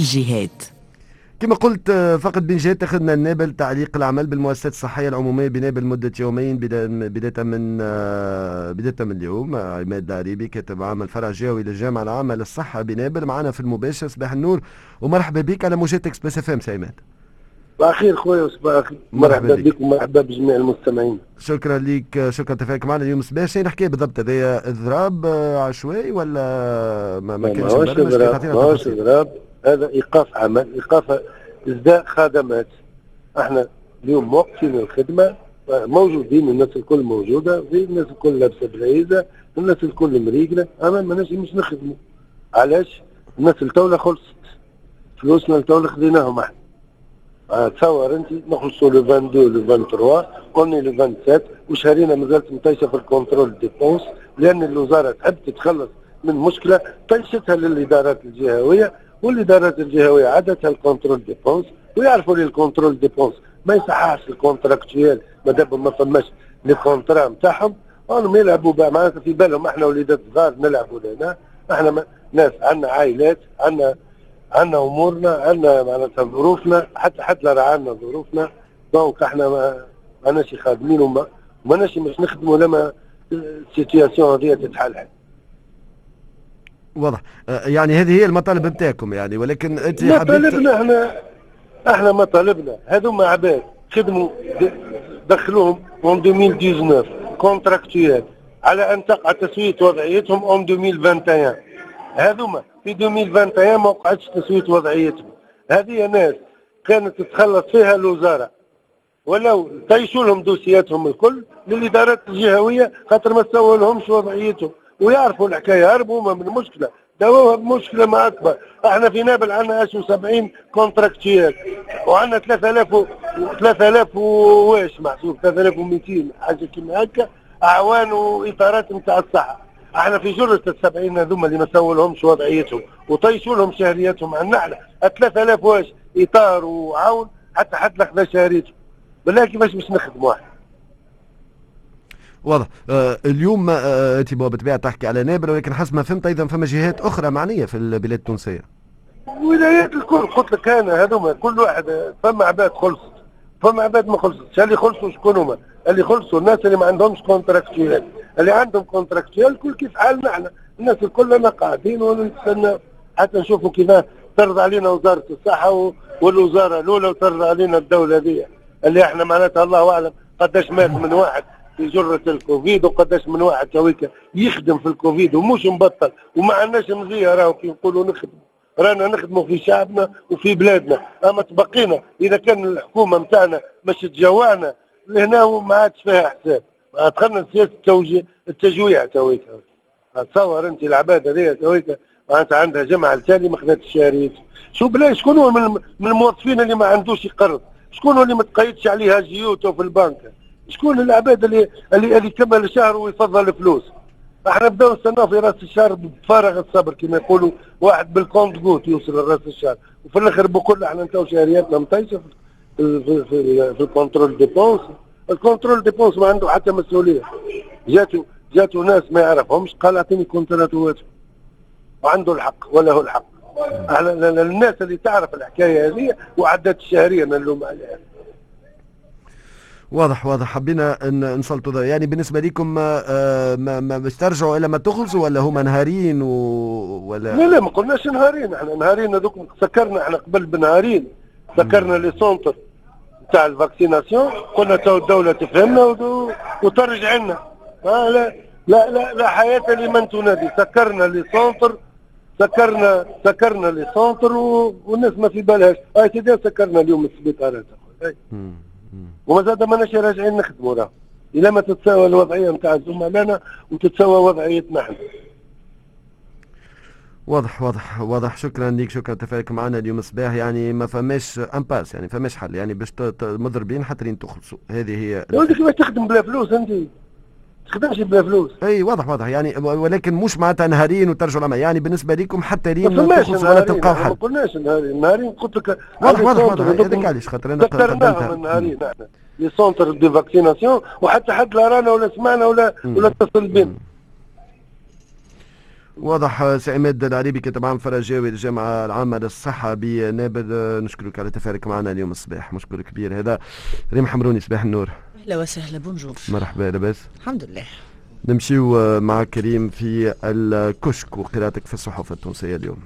الجهات كما قلت فقط بن جهات أخذنا النابل تعليق العمل بالمؤسسات الصحية العمومية بنابل مدة يومين بدايه من بداية من اليوم. عماد العريبي كاتب عام الفرع الجهوي للجامعة العامة للصحة بنابل معنا في المباشر صباح النور. ومرحبا بك على موجات Express FM سي عماد. صباح الخير خويا وصباح الخير. مرحبا بك. ومرحبا بجميع المستمعين. شكرا لك شكرا تفاعلك معنا اليوم صباح. شنو نحكي بالضبط هذايا إضراب عشوائي ولا ما, ما كانش إضراب ماهوش إضراب. هذا إيقاف عمل إيقاف ازداء خدمات. إحنا اليوم موقفين الخدمة موجودين الناس الكل موجودة الناس الكل لابسة بالعيزه الناس الكل مريقلة. أما ما مش نخدموا. علاش؟ الناس التولة خلصت. فلوسنا التولة خذيناهم إحنا. تصور أنت نخلصوا لو 22 لو 23 قلنا لو 27 وشهرينا مازالت مطيشه في ال contrôle dépenses؟ لأن الوزارة تحب تتخلص من مشكلة طيشتها للإدارات الجهوية. والادارات الجهويه عادتها ال contrôle dépenses ويعرفوا لي ال contrôle dépenses. ما يصححش ال contractuel ما دام ما فماش les contrats نتاعهم. راهم يلعبوا معناتها في بالهم إحنا وليدات صغار نلعبوا لنا إحنا ناس عندنا عائلات عندنا عندنا أمورنا عندنا معناتها ظروفنا. حتى حتى راه عندنا ظروفنا. donc إحنا ما ماناش خادمين وما ماناش مش نخدموا لما ال situation هذه تتحل. واضح. آه، يعني هذه هي المطالب نتاعكم يعني ولكن أنت مطالبنا إحنا إحنا مطالبنا. هذوما عباد خدموا دخلوهم en 2019 contractuels على أن تقع تسوية وضعيتهم en 2021 هذوما في 2021 ما وقعتش تسوية وضعيتهم. هذه ناس كانت تتخلص فيها الوزارة. ولو طيشوا لهم دوسياتهم الكل للإدارات الجهوية خاطر ما سووا لهمش وضعيتهم. ويعرفوا الحكاية هربوا من المشكلة داوها بمشكلة ما أكبر. إحنا في نابل عندنا 70 كونتراكتيال وعندنا 3000 و 3000 واش محسوب 3200 حاجة كيما هكا. أعوان وإطارات نتاع الصحة. إحنا في جرة السبعين هذوما اللي ما سووا لهمش وضعيتهم وطيشوا لهم شهريتهم عندنا إحنا. 3000 واش إطار وعون حتى حتى خذا شهريتهم بالله كيفاش باش نخدموا إحنا؟ واضح. آه اليوم آه انت بالطبيعه تحكي على نابل ولكن حسب ما فهمت أيضا فما جهات أخرى معنية في البلاد التونسية. ولايات الكل قلت لك أنا هذوما كل واحد فما عباد خلصت. فما عباد ما خلصتش. اللي خلصوا شكون هما؟ اللي خلصوا الناس اللي ما عندهمش كونتراكتويال اللي عندهم contractuels كل كيف حالنا إحنا الناس الكل قاعدين ونستنى حتى نشوفوا كيف ترضى علينا وزارة الصحة والوزارة الأولى وترضى علينا الدولة دي اللي إحنا معناتها الله أعلم قداش مات من واحد. في جرة الكوفيد وقداش من واحد تويكا يخدم في الكوفيد ومش مبطل. وما عندناش مزية راهو كي نقولوا نخدم. رانا نخدموا في شعبنا وفي بلادنا. أما تبقى إذا كان الحكومة نتاعنا مش تجوعنا لهنا ما عادش فيها حساب. دخلنا سياسه التوجيه التجويع تويكا تصور أنت العباد هذيا تويكا معناتها عندها جمعه التالي ما خذتش الشهريات شو بلا شكون هو من الموظفين اللي ما عندوش يقرض؟ شكون هو اللي ما تقيدش عليها جيوته في البنك؟ شكون العباد اللي اللي اللي كمل الشهر ويفضل فلوس إحنا بداو نستناو في راس الشهر بفارغ الصبر كما يقولوا واحد بالكونت جوت يوصل لراس الشهر. وفي الآخر بكل إحنا نتاو شهرياتنا مطيشه في في في, في ال contrôle dépenses. ال contrôle dépenses ما عنده حتى مسؤولية. جاتو جاتو ناس ما يعرفهمش قال اعطيني contrat واتهم وعنده الحق ولا هو الحق الناس اللي تعرف الحكاية هذه وعدت الشهرية نلوم عليها. واضح واضح. حبينا نسلطوا يعني بالنسبة لكم آه، ما ما باش ترجعوا الا ما تخلصوا ولا هما نهارين و... ولا؟ لا لا ما قلناش نهارين إحنا نهارين هذوك. سكرنا إحنا قبل بنهارين. سكرنا les centres تاع ال vaccination. قلنا تو الدولة تفهمنا وترجع لنا. لا لا لا لا حياة لمن تنادي. سكرنا les centres سكرنا سكرنا les centres والناس ما في بالهاش. هاي سيدي سكرنا اليوم السبيطارات وما زاد ماناش راجعين نخدموا راه إلى ما تتساوى الوضعية نتاع زملائنا وتتساوى وضعيتنا إحنا واضح واضح واضح. شكرا لك شكرا تفاعلك معنا اليوم صباح يعني ما فماش امباس يعني فماش حل. يعني باش مضربين حتى لين تخلصوا. هذه هي ولدي كيفاش تخدم بلا فلوس أنت. تخدمش بلا فلوس. إي واضح واضح. يعني ولكن مش معناتها نهارين وترجعوا العمل يعني بالنسبة لكم حتى لين تخلصوا ولا تلقاو حل ما قلناش نهارين. نهارين قلت لك واضح واضح واضح. هذاك علاش؟ خاطر أنا ذكرناهم نهارين إحنا. les centres de vaccination وحتى حد لا رانا ولا سمعنا ولا ولا اتصل بنا. واضح سي عماد العريبي كاتب عام فرع جهوي الجامعة العامة للصحة بنابل نشكرك على تفاعلك معنا اليوم الصباح. مشكور كبير هذا. ريم حمروني صباح النور. أهلا وسهلا bonjour مرحبا لاباس. الحمد لله. نمشيو مع كريم في الكشك وقراءتك في الصحف التونسية اليوم.